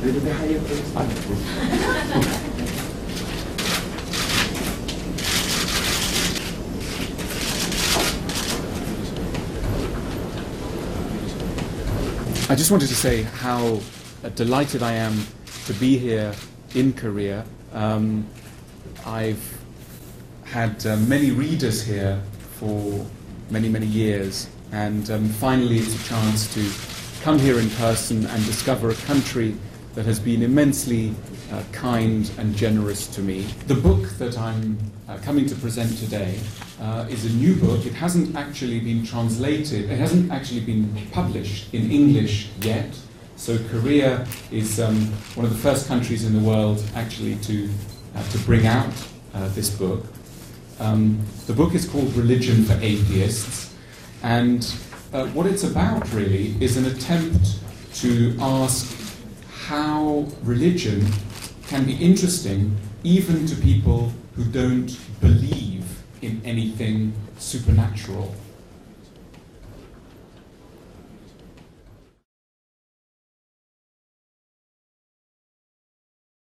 lebih higher than I just wanted to say how delighted I am to be here in Korea. Um, I've had uh, many readers here for many, many years, and um, finally it's a chance to come here in person and discover a country that has been immensely uh, kind and generous to me. The book that I'm uh, coming to present today uh, is a new book. It hasn't actually been translated, it hasn't actually been published in English yet. So Korea is um, one of the first countries in the world actually to, uh, to bring out uh, this book. Um, the book is called Religion for Atheists, and uh, what it's about really is an attempt to ask how religion can be interesting even to people who don't believe in anything supernatural.